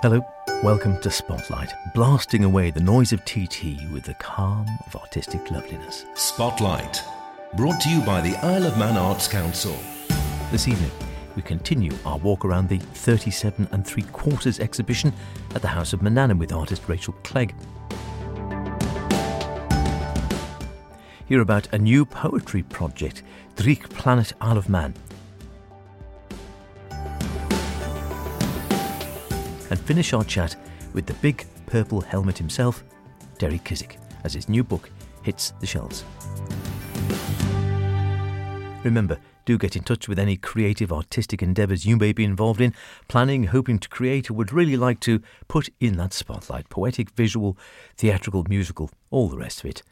Hello, welcome to Spotlight, blasting away the noise of TT with the calm of artistic loveliness. Spotlight, brought to you by the Isle of Man Arts Council. This evening, we continue our walk around the 37 and 3 quarters exhibition at the House of Manannan with artist Rachel Clegg. Hear about a new poetry project, Dreich Planet Isle of Man, and finish our chat with the big purple helmet himself, Derry Kissack, as his new book hits the shelves. Remember, do get in touch with any creative artistic endeavours you may be involved in, planning, hoping to create, or would really like to put in that spotlight poetic, visual, theatrical, musical, all the rest of it.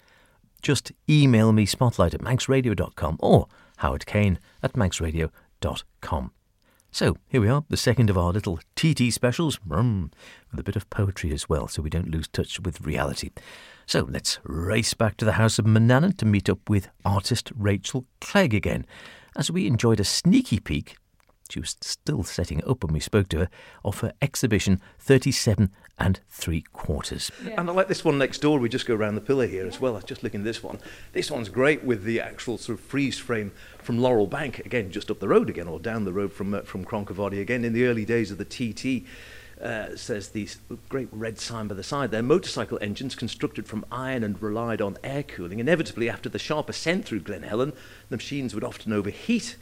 Just email me spotlight at manxradio.com or Howard Kane at manxradio.com. So here we are, the second of our little TT specials, with a bit of poetry as well, so we don't lose touch with reality. So let's race back to the house of Manannan to meet up with artist Rachel Clegg again, as we enjoyed a sneaky peek she was still setting up when we spoke to her, of her exhibition 37 and three quarters. Yeah. And I like this one next door. We just go around the pillar here as well. I was just looking at this one. This one's great with the actual sort of freeze frame from Laurel Bank, again, just up the road again, or down the road from, uh, from Cronk-y-Voddy again, in the early days of the TT. Uh, says these great red sign by the side there. Motorcycle engines constructed from iron and relied on air cooling. Inevitably, after the sharp ascent through Glen Helen, the machines would often overheat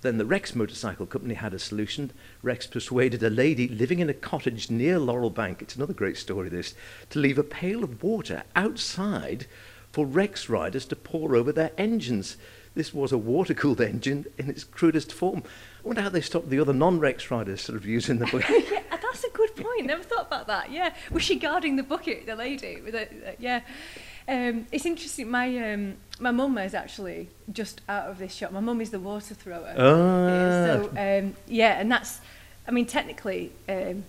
but then the Rex Motorcycle Company had a solution. Rex persuaded a lady living in a cottage near Laurel Bank, it's another great story this, to leave a pail of water outside for Rex riders to pour over their engines. This was a water cooled engine in its crudest form. I wonder how they stopped the other non Rex riders sort of using the bucket. yeah, that's a good point. Never thought about that. Yeah. Was she guarding the bucket, the lady? With a, uh, yeah. Um, it's interesting. My um, my mum is actually just out of this shop. My mum is the water thrower. Oh. Ah. So um, yeah, and that's. I mean, technically, um,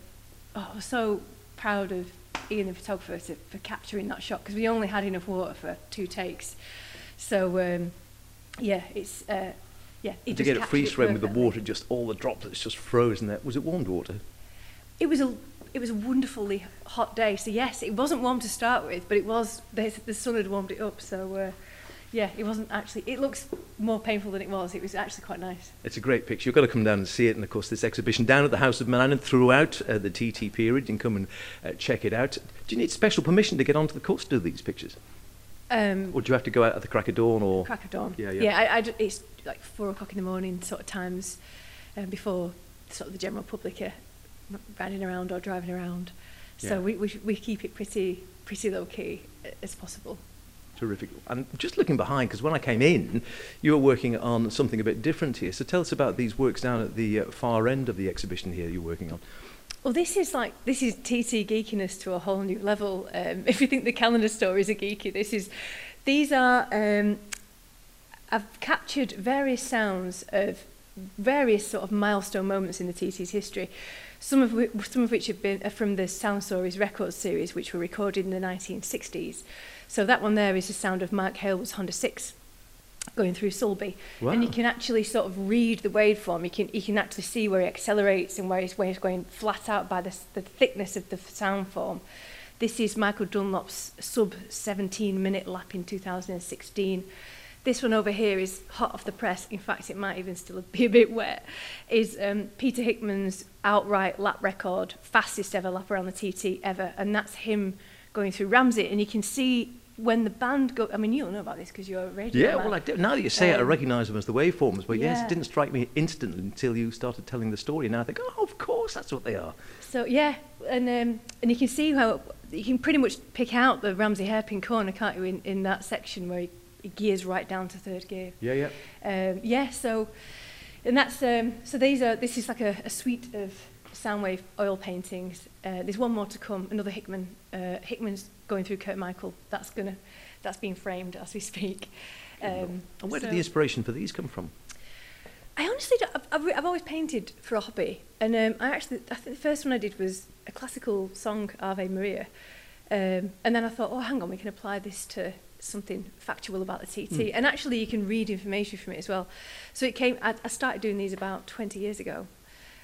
oh, I was so proud of Ian, the photographer, to, for capturing that shot because we only had enough water for two takes. So um, yeah, it's. Uh, yeah, it to get it freeze frame with the water, just all the droplets just frozen there. Was it warmed water? It was a it was a wonderfully hot day. So yes, it wasn't warm to start with, but it was the, the sun had warmed it up. So uh, yeah, it wasn't actually. It looks more painful than it was. It was actually quite nice. It's a great picture. You've got to come down and see it. And of course, this exhibition down at the House of Manannan throughout uh, the TT period. You can come and uh, check it out. Do you need special permission to get onto the course to do these pictures? Um, or do you have to go out at the crack of dawn? Or crack of dawn. Yeah, yeah. Yeah, I, I, it's like four o'clock in the morning, sort of times um, before sort of the general public are riding around or driving around. So yeah. we, we, we keep it pretty pretty low key as possible. Terrific. And just looking behind, because when I came in, you were working on something a bit different here. So tell us about these works down at the uh, far end of the exhibition here you're working on. Well, this is like this is TT geekiness to a whole new level. Um, if you think the calendar stories are geeky, this is. These are. Um, I've captured various sounds of various sort of milestone moments in the TC's history, some of, which, some of which have been are from the Sound Stories Records series, which were recorded in the 1960s. So that one there is the sound of Mark Hale's Honda 6 going through Sulby. Wow. And you can actually sort of read the waveform. You can, you can actually see where it accelerates and where it's, where it's going flat out by the, the thickness of the sound form. This is Michael Dunlop's sub 17 minute lap in 2016. This one over here is hot off the press. In fact, it might even still be a bit wet. Is um, Peter Hickman's outright lap record, fastest ever lap around the TT ever, and that's him going through Ramsey. And you can see when the band go. I mean, you'll know about this because you're a radio. Yeah, man. well, I do. now that you say um, it, I um, recognise them as the waveforms. But yeah. yes, it didn't strike me instantly until you started telling the story. And Now I think, oh, of course, that's what they are. So yeah, and um, and you can see how you can pretty much pick out the Ramsey hairpin corner, can't you, in, in that section where he gears right down to third gear. Yeah, yeah. Um, yeah, so, and that's, um, so these are, this is like a, a suite of Soundwave oil paintings. Uh, there's one more to come, another Hickman. Uh, Hickman's going through Kirk Michael. That's gonna, that's being framed as we speak. Um, and where so, did the inspiration for these come from? I honestly don't, I've, I've, I've always painted for a hobby. And um, I actually, I think the first one I did was a classical song, Ave Maria. Um, and then I thought, oh, hang on, we can apply this to something factual about the TT. Mm. And actually, you can read information from it as well. So it came, I, I started doing these about 20 years ago.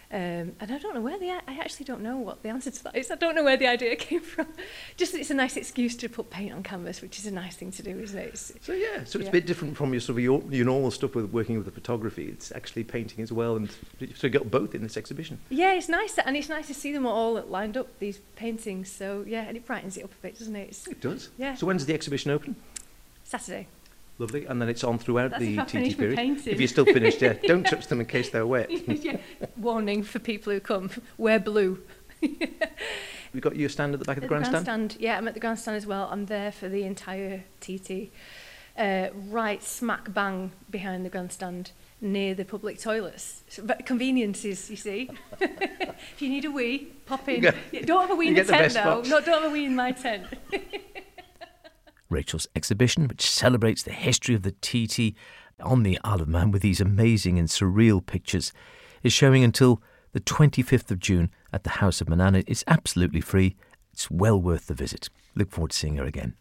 Um, and I don't know where the, I actually don't know what the answer to that is. I don't know where the idea came from. Just it's a nice excuse to put paint on canvas, which is a nice thing to do, isn't it? It's, so yeah, so it's yeah. a bit different from your sort of your, your normal stuff with working with the photography. It's actually painting as well, and so you got both in this exhibition. Yeah, it's nice, to, and it's nice to see them all lined up these paintings. So yeah, and it brightens it up a bit, doesn't it? It's, it does. Yeah. So when's the exhibition open? Saturday. Lovely, and then it's on throughout That's the if TT period. Painting. If you're still finished, yeah, don't touch them in case they're wet. yeah, Warning for people who come: wear blue. We've got your stand at the back of the At grandstand. Yeah, I'm at the grandstand as well. I'm there for the entire TT. Uh, right smack bang behind the grandstand, near the public toilets. So, but conveniences, you see. if you need a wee, pop in. Get- don't have a wee you in the get the tent though. box. No, don't have a wee in my tent. Rachel's exhibition, which celebrates the history of the TT on the Isle of Man with these amazing and surreal pictures, is showing until the 25th of June at the House of Manannan. It's absolutely free. It's well worth the visit. Look forward to seeing her again.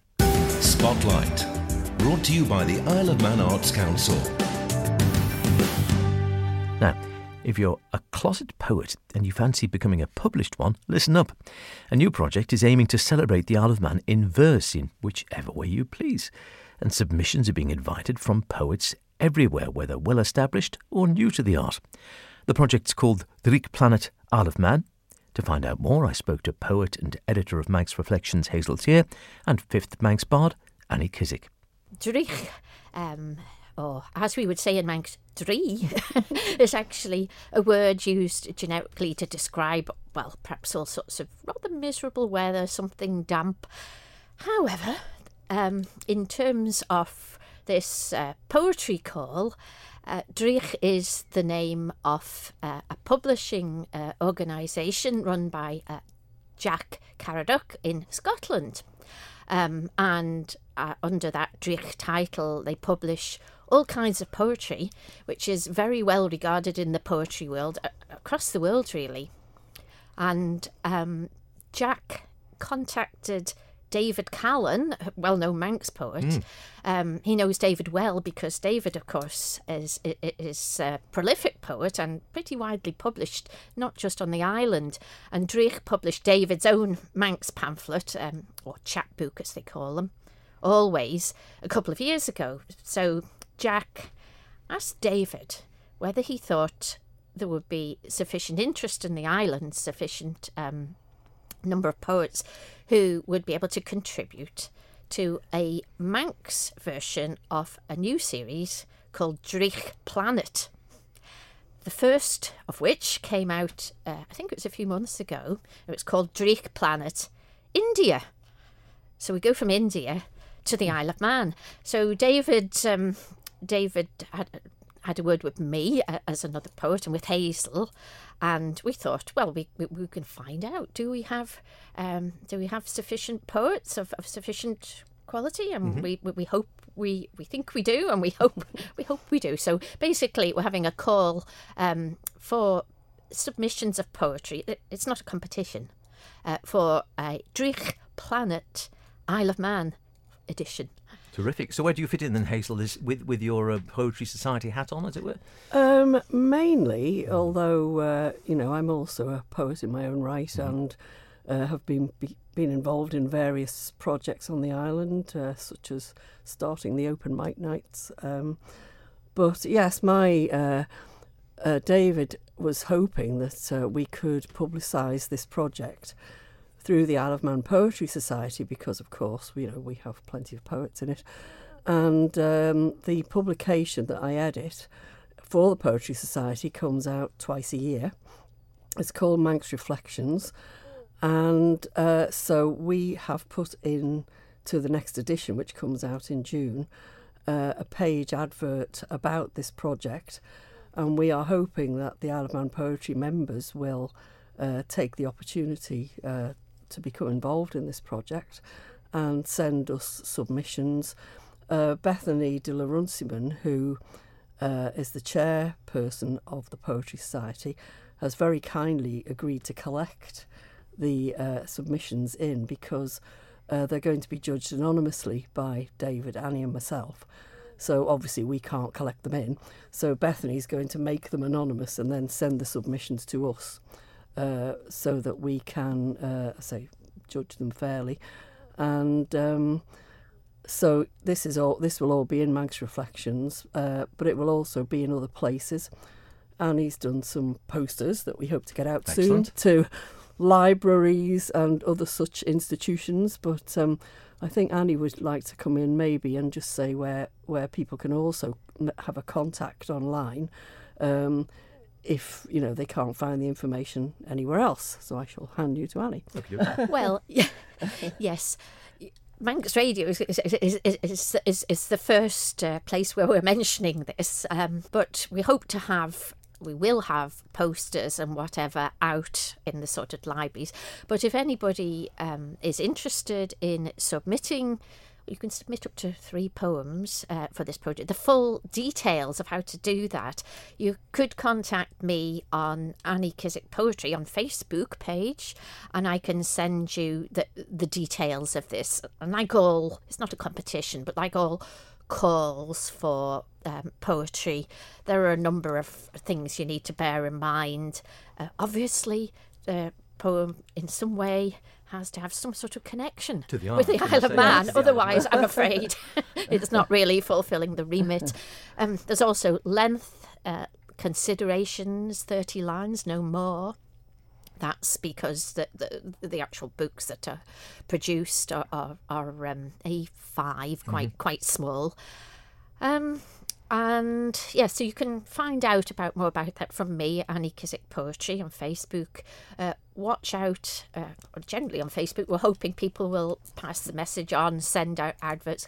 Spotlight. Brought to you by the Isle of Man Arts Council. Now, if you're a closet poet and you fancy becoming a published one, listen up. A new project is aiming to celebrate the Isle of Man in verse in whichever way you please. And submissions are being invited from poets everywhere, whether well established or new to the art. The project's called Dreich Planet Isle of Man. To find out more, I spoke to poet and editor of Manx Reflections Hazel Tier and fifth Manx bard Annie Kissack. Dreich, um, or as we would say in Manx, dree, is actually a word used generically to describe, well, perhaps all sorts of rather miserable weather, something damp. However, um, in terms of this uh, poetry call, uh, is the name of uh, a publishing uh, organisation run by uh, Jack Caradoc in Scotland. Um, and uh, under that Dreich title, they publish all kinds of poetry, which is very well regarded in the poetry world, across the world, really. And um, Jack contacted David Callan, a well-known Manx poet. Um, he knows David well because David, of course, is is a prolific poet and pretty widely published, not just on the island. And Dreich published David's own Manx pamphlet, um, or chapbook as they call them, always a couple of years ago. So Jack asked David whether he thought there would be sufficient interest in the island, sufficient um, number of poets who would be able to contribute to a Manx version of a new series called Dreich Planet. The first of which came out, uh, I think it was a few months ago. It was called Dreich Planet India. So we go from India to the Isle of Man. So David, um, David had had a word with me uh, as another poet and with Hazel, and we thought, well, we we, we can find out. Do we have um, do we have sufficient poets of, of sufficient quality? And we, we we hope we we think we do, and we hope we hope we do. So basically, we're having a call um, for submissions of poetry. It's not a competition uh, for a Dreich Planet Isle of Man edition. Terrific. So, where do you fit in then, Hazel? Is with with your uh, poetry society hat on, as it were? Um, mainly, although uh, you know, I'm also a poet in my own right, and uh, have been be, been involved in various projects on the island, uh, such as starting the open mic nights. Um, but yes, my uh, uh, David was hoping that uh, we could publicise this project through the Isle of Man Poetry Society because, of course, you know we have plenty of poets in it, and um, the publication that I edit for the Poetry Society comes out twice a year. It's called Manx Reflections, and uh, so we have put in to the next edition, which comes out in June, uh, a page advert about this project, and we are hoping that the Isle of Man Poetry members will uh, take the opportunity uh, to become involved in this project and send us submissions. Uh, Bethany de la Runciman, who uh, is the chairperson of the Poetry Society, has very kindly agreed to collect the uh, submissions in because uh, they're going to be judged anonymously by David, Annie, and myself. So obviously we can't collect them in. So Bethany's going to make them anonymous and then send the submissions to us, uh, so that we can uh, say judge them fairly, and. Um, so this is all. This will all be in Manx Reflections, uh, but it will also be in other places. And he's done some posters that we hope to get out Excellent. soon to libraries and other such institutions. But um, I think Annie would like to come in maybe and just say where where people can also have a contact online. Um, if you know they can't find the information anywhere else, so I shall hand you to Annie. well, yes. Manx Radio is, is, is, is, is, is the first uh, place where we're mentioning this, um, but we hope to have, we will have posters and whatever out in the sorted libraries. But if anybody um, is interested in submitting, you can submit up to three poems uh, for this project. The full details of how to do that, you could contact me on Annie Kissack Poetry on Facebook page, and I can send you the the details of this. And like all, it's not a competition, but like all calls for um, poetry, there are a number of things you need to bear in mind. Uh, obviously, the poem in some way has to have some sort of connection To the with the Isle of Man. the Isle of Otherwise, I'm afraid it's not really fulfilling the remit. Um, there's also length uh, considerations, 30 lines, no more. That's because the, the the actual books that are produced are are, are um, A5, quite quite small. Um, and yeah, so you can find out about more about that from me, Annie Kissack Poetry on Facebook. Uh, watch out, uh, generally on Facebook, we're hoping people will pass the message on, send out adverts,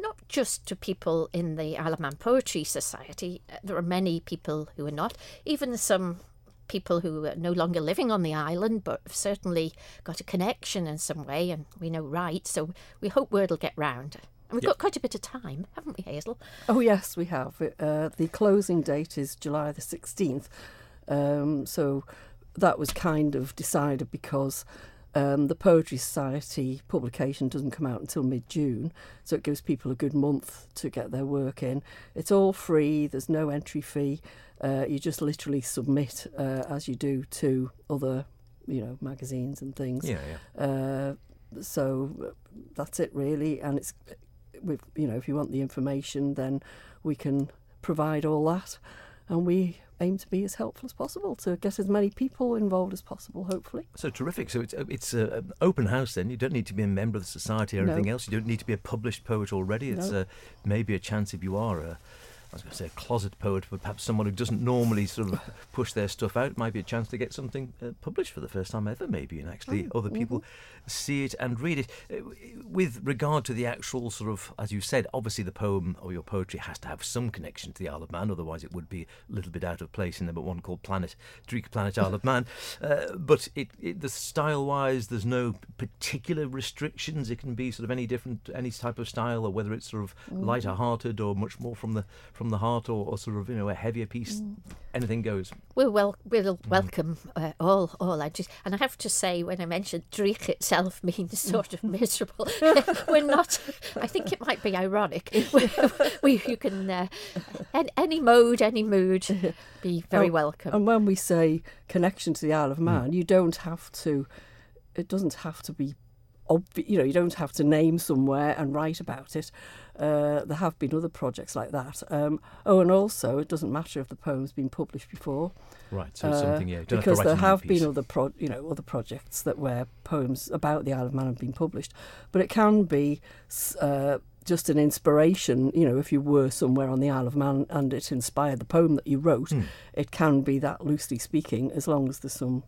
not just to people in the Isle of Man Poetry Society. Uh, There are many people who are not, even some people who are no longer living on the island, but have certainly got a connection in some way, and we know right. So we hope word will get round. And we've got quite a bit of time, haven't we, Hazel? Oh yes, we have. Uh, the closing date is July the sixteenth, um, so that was kind of decided because um, the Poetry Society publication doesn't come out until mid June, so it gives people a good month to get their work in. It's all free. There's no entry fee. Uh, you just literally submit uh, as you do to other, you know, magazines and things. Yeah, yeah. Uh, so that's it really, and it's with you know if you want the information, then we can provide all that, and we aim to be as helpful as possible to get as many people involved as possible. Hopefully, So terrific. So it's it's an open house then. You don't need to be a member of the society or No. anything else. You don't need to be a published poet already. It's No. uh, maybe a chance if you are a, I was going to say a closet poet, but perhaps someone who doesn't normally sort of push their stuff out. Might be a chance to get something uh, published for the first time ever, maybe, and actually other people see it and read it. Uh, With regard to the actual sort of, as you said, obviously the poem or your poetry has to have some connection to the Isle of Man, otherwise it would be a little bit out of place in number one called Planet, Dreich Planet Isle of Man. Uh, but it, it the style-wise, there's no particular restrictions. It can be sort of any different, any type of style, or whether it's sort of lighter-hearted or much more from the from the heart, or, or sort of you know a heavier piece. Anything goes. We'll, wel- we'll welcome uh, all all edges. And I have to say, when I mentioned Dreich itself means sort of miserable, we're not. I think it might be ironic. we, we, you can, uh, an- any mode, any mood, be very Oh, welcome. And when we say connection to the Isle of Man, you don't have to. It doesn't have to be. Obvi- you know, you don't have to name somewhere and write about it. Uh, there have been other projects like that. Um, oh, and also, it doesn't matter if the poem's been published before. Right. So uh, something. Yeah. don't have because there have piece. been other pro- you know other projects that where poems about the Isle of Man have been published, but it can be uh, just an inspiration. You know, if you were somewhere on the Isle of Man and it inspired the poem that you wrote, Hmm. it can be that loosely speaking, as long as there's some,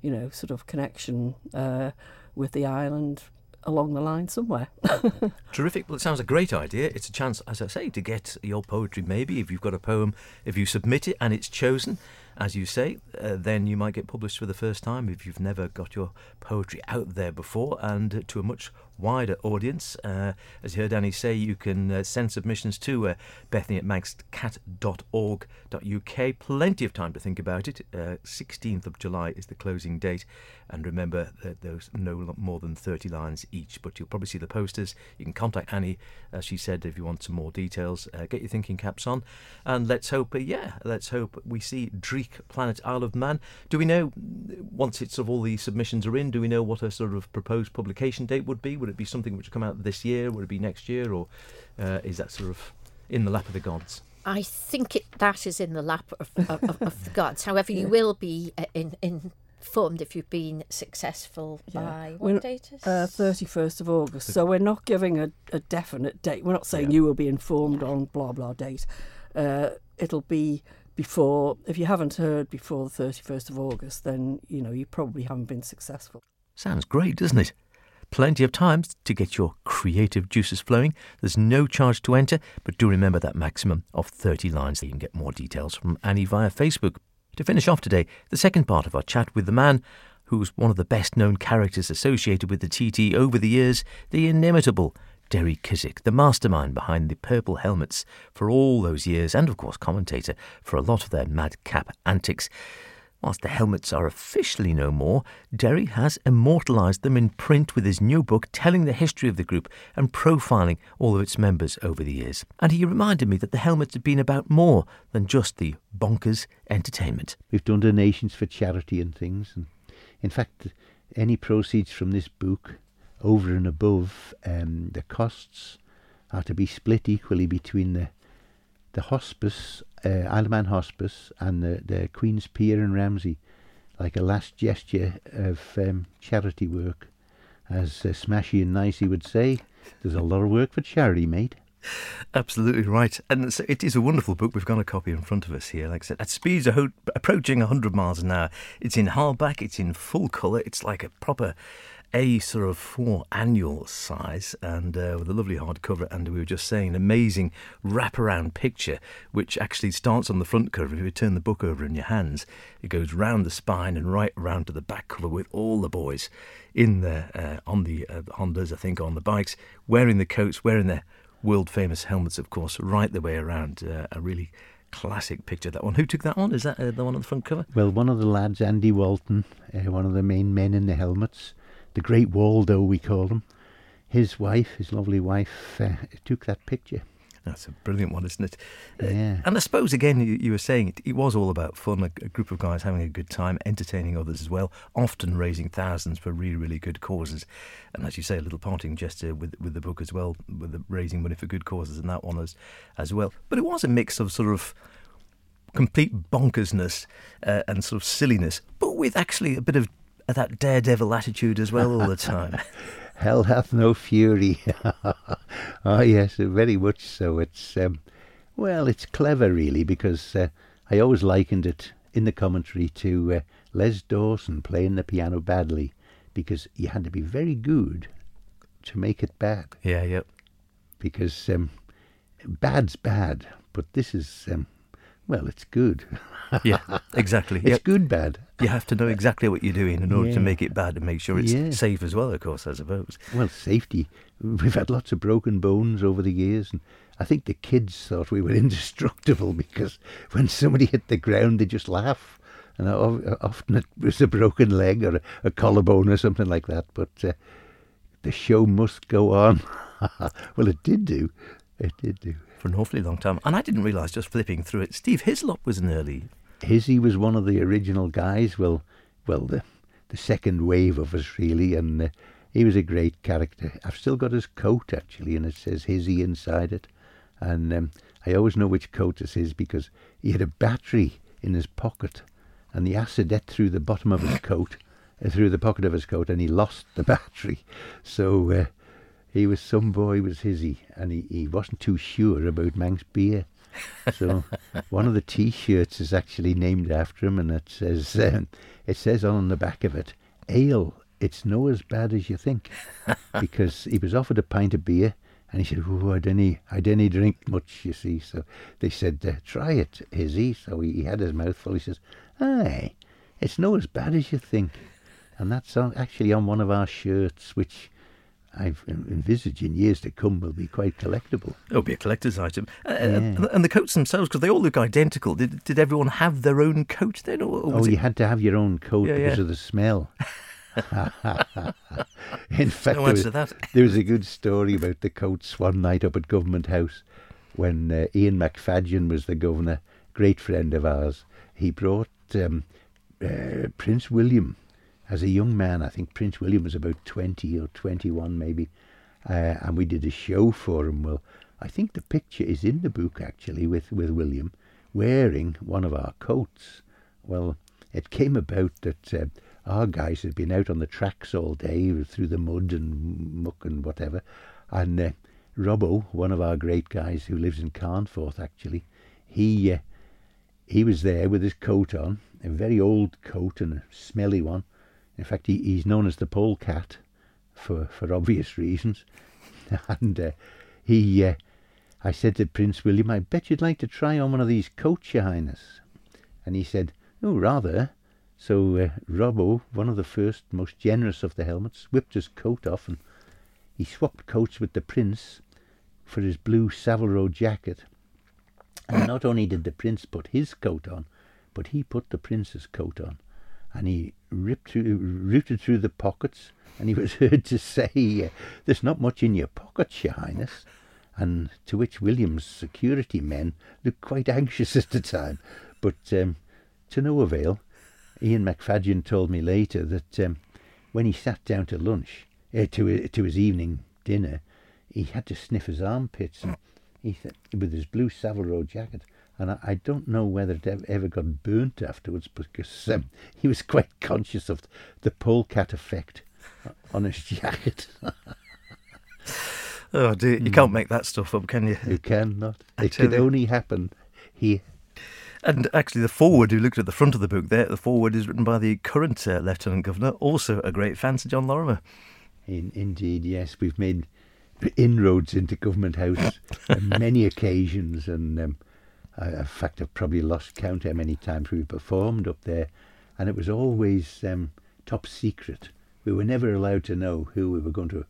you know, sort of connection uh, with the island along the line somewhere. Terrific. Well, it sounds a great idea. It's a chance, as I say, to get your poetry. Maybe if you've got a poem, if you submit it and it's chosen, as you say, uh, then you might get published for the first time if you've never got your poetry out there before and to a much wider audience. Uh, as you heard Annie say, you can uh, send submissions to uh, bethany at manxcat.org.uk. Plenty of time to think about it. 16th uh, of July is the closing date. And remember that there's no more than 30 lines each, but you'll probably see the posters. You can contact Annie, as she said, if you want some more details. Uh, get your thinking caps on. And let's hope, uh, yeah, let's hope we see Dreich Planet Isle of Man. Do we know, once it's of all the submissions are in, do we know what a sort of proposed publication date would be? Would it be something which would come out this year? Would it be next year? Or uh, is that sort of in the lap of the gods? I think it, that is in the lap of, of, of the gods. However, you will be uh, in, in informed if you've been successful yeah. by what we're, date is? Uh, 31st of August. So we're not giving a, a definite date. We're not saying yeah. you will be informed on blah blah date. Uh, it'll be before. If you haven't heard before the 31st of August, then you know you probably haven't been successful. Sounds great, doesn't it? Plenty of time to get your creative juices flowing. There's no charge to enter, but do remember that maximum of 30 lines. You can get more details from Annie via Facebook. To finish off today, the second part of our chat with the man who's one of the best known characters associated with the TT over the years, the inimitable Derry Kissack, the mastermind behind the purple helmets for all those years, and of course commentator for a lot of their madcap antics. Whilst the helmets are officially no more, Derry has immortalised them in print with his new book telling the history of the group and profiling all of its members over the years. And he reminded me that the helmets had been about more than just the bonkers entertainment. We've done donations for charity and things. And in fact, any proceeds from this book, over and above um, the costs, are to be split equally between the the hospice, uh, Isle of Man Hospice, and the, the Queen's Pier in Ramsey, like a last gesture of um, charity work. As uh, Smashy and Nicey would say, there's a lot of work for charity, mate. Absolutely right. And so it is a wonderful book. We've got a copy in front of us here. Like I said, at speeds approaching 100 miles an hour. It's in hardback, it's in full colour. It's like a proper a sort of four annual size and uh, with a lovely hardcover. And we were just saying, an amazing wraparound picture, which actually starts on the front cover. If you turn the book over in your hands, it goes round the spine and right round to the back cover with all the boys in there uh, on the uh, Hondas, I think, on the bikes, wearing the coats, wearing their world famous helmets, of course, right the way around. Uh, a really classic picture that one. Who took that one? Is that uh, the one on the front cover? Well, one of the lads, Andy Walton, uh, one of the main men in the helmets the Great Waldo, we call him. His wife, his lovely wife, uh, took that picture. That's a brilliant one, isn't it? Uh, yeah. Uh, and I suppose, again, you, you were saying it, it, was all about fun, a, a, group of guys having a good time, entertaining others as well, often raising thousands for really, really good causes. And as you say, a little parting gesture with, with the book as well, with the raising money for good causes and that one as, as well. But it was a mix of sort of complete bonkersness uh, and sort of silliness, but with actually a bit of that daredevil attitude as well all the time. Hell hath no fury. oh yes, very much so. It's um, well, it's clever really because uh, I always likened it in the commentary to uh, Les Dawson playing the piano badly because you had to be very good to make it bad. Yeah, yep. Because um, bad's bad, but this is um, well, it's good. yeah, exactly. it's yep. good bad. You have to know exactly what you're doing in order yeah. to make it bad and make sure it's yeah. safe as well, of course, I suppose. Well, safety. We've had lots of broken bones over the years, and I think the kids thought we were indestructible because when somebody hit the ground, they just laugh. And often it was a broken leg or a, a collarbone or something like that, but uh, the show must go on. well, it did do. It did do for an awfully long time. And I didn't realise just flipping through it, Steve Hislop was an early. Hizzy was one of the original guys. Well, well, the the second wave of us really, and uh, he was a great character. I've still got his coat actually, and it says Hizzy inside it. And um, I always know which coat is because he had a battery in his pocket, and the acid ate through the bottom of his coat, uh, through the pocket of his coat, and he lost the battery. So uh, he was some boy was hizzy, and he, he wasn't too sure about Manx beer. So one of the T-shirts is actually named after him, and it says um, it says on the back of it, "Ale, it's no as bad as you think," because he was offered a pint of beer, And he said, "Oh, I didn't, I didn't drink much, you see." So they said, uh, "Try it, Izzy." So he, he had his mouthful. He says, "Aye, it's no as bad as you think." And that's on, actually on one of our shirts, which I've envisaged in years to come will be quite collectible. It'll be a collector's item. Uh, Yeah. and, the coats themselves, because they all look identical. Did, did everyone have their own coat then? Or, or Oh, you it, had to have your own coat Yeah, because yeah. of the smell. In fact, no there was, there was a good story about the coats one night up at Government House when uh, Ian Macfadyen was the governor, great friend of ours. He brought um, uh, Prince William as a young man. I think Prince William was about 20 or 21 maybe. Uh, and we did a show for him. Well, I think the picture is in the book actually with, with William wearing one of our coats. Well, it came about that uh, our guys had been out on the tracks all day through the mud and muck and whatever. And uh, Robbo, one of our great guys who lives in Carnforth actually, he uh, he was there with his coat on, a very old coat and a smelly one. In fact, he, he's known as the polecat for for obvious reasons. and uh, he, uh, I said to Prince William, I bet you'd like to try on one of these coats, Your Highness. And he said, Oh, rather. So uh, Robbo, one of the first, most generous of the helmets, whipped his coat off and he swapped coats with the prince for his blue Savile Row jacket. And not only did the prince put his coat on, but he put the prince's coat on. And he ripped through, rooted through the pockets, and he was heard to say, uh, There's not much in your pockets, Your Highness. And to which William's security men looked quite anxious at the time. But um, to no avail. Ian Macfadyen told me later that um, when he sat down to lunch, uh, to, to his evening dinner, he had to sniff his armpits and he th- with his blue Savile Row jacket. And I, I don't know whether it ever got burnt afterwards because um, he was quite conscious of the polecat effect on his jacket. Oh, dear. You can't make that stuff up, can you? you cannot. It could only happen here. And actually, the forward, who looked at the front of the book there, the forward is written by the current uh, Lieutenant Governor, also a great fan, Sir John Lorimer. In, indeed, yes, we've made inroads into Government House on many occasions, and um, I, in fact, I've probably lost count how many times we performed up there, and it was always um, top secret. We were never allowed to know who we were going to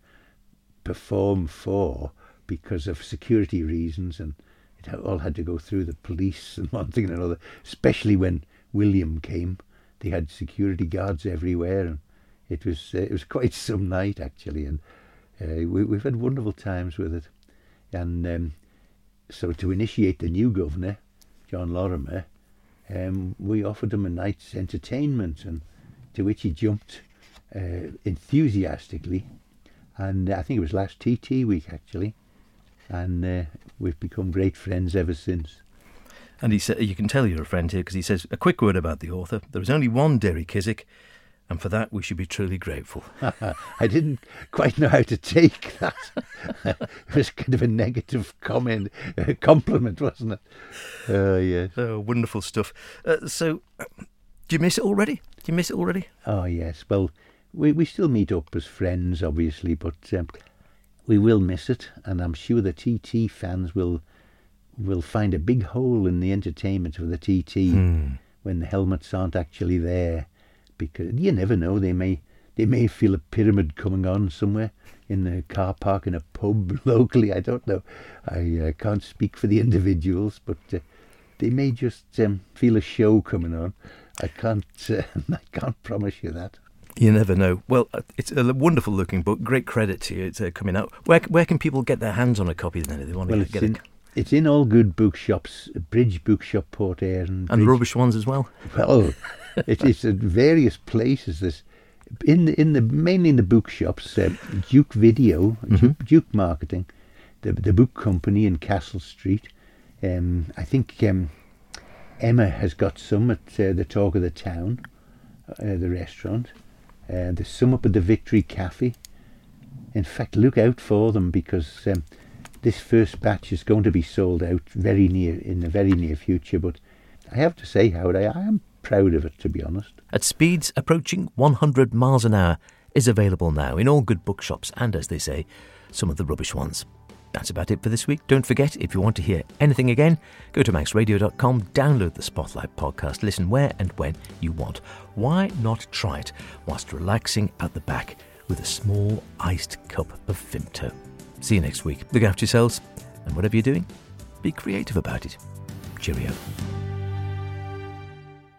perform for because of security reasons, and it all had to go through the police and one thing and another. Especially when William came, they had security guards everywhere, and it was uh, it was quite some night actually, and uh, we, we've had wonderful times with it. And um, so to initiate the new governor, John Lorimer, um, we offered him a night's entertainment, and to which he jumped uh, enthusiastically. And I think it was last TT week actually, and uh, we've become great friends ever since. And he said, you can tell you're a friend here because he says, a quick word about the author. There is only one Derry Kissack, and for that we should be truly grateful. I didn't quite know how to take that. it was kind of a negative comment, a compliment, wasn't it? Oh, yes. Oh, wonderful stuff. Uh, so, uh, do you miss it already? Do you miss it already? Oh, yes. Well, we, we still meet up as friends, obviously, but um, we will miss it, and I'm sure the TT fans will will find a big hole in the entertainment of the TT when the helmets aren't actually there, because you never know they may they may feel a pyramid coming on somewhere in the car park in a pub locally. I don't know. I uh, can't speak for the individuals, but uh, they may just um, feel a show coming on. I can't uh, I can't promise you that. You never know. Well, uh, it's a wonderful looking book. Great credit to you. It's uh, coming out. Where where can people get their hands on a copy then if they want to Well, get, it's get in, it? it's in all good bookshops, Bridge Bookshop, Port Erin, and, And rubbish ones as well. Well, it, it's at various places. This in the, in the mainly in the bookshops, uh, Duke Video, Duke, Duke Marketing, the the book company in Castle Street. Um, I think um, Emma has got some at uh, the Talk of the Town, uh, the restaurant. Uh, there's some up at the Victory Cafe. In fact, look out for them because um, this first batch is going to be sold out very near in the very near future. But I have to say, Howard, I, I am proud of it to be honest. At speeds approaching 100 miles an hour is available now in all good bookshops and, as they say, some of the rubbish ones. That's about it for this week. Don't forget, if you want to hear anything again, go to manxradio.com, download the Spotlight podcast, listen where and when you want. Why not try it whilst relaxing at the back with a small iced cup of Vimto? See you next week. Look after yourselves, and whatever you're doing, be creative about it. Cheerio.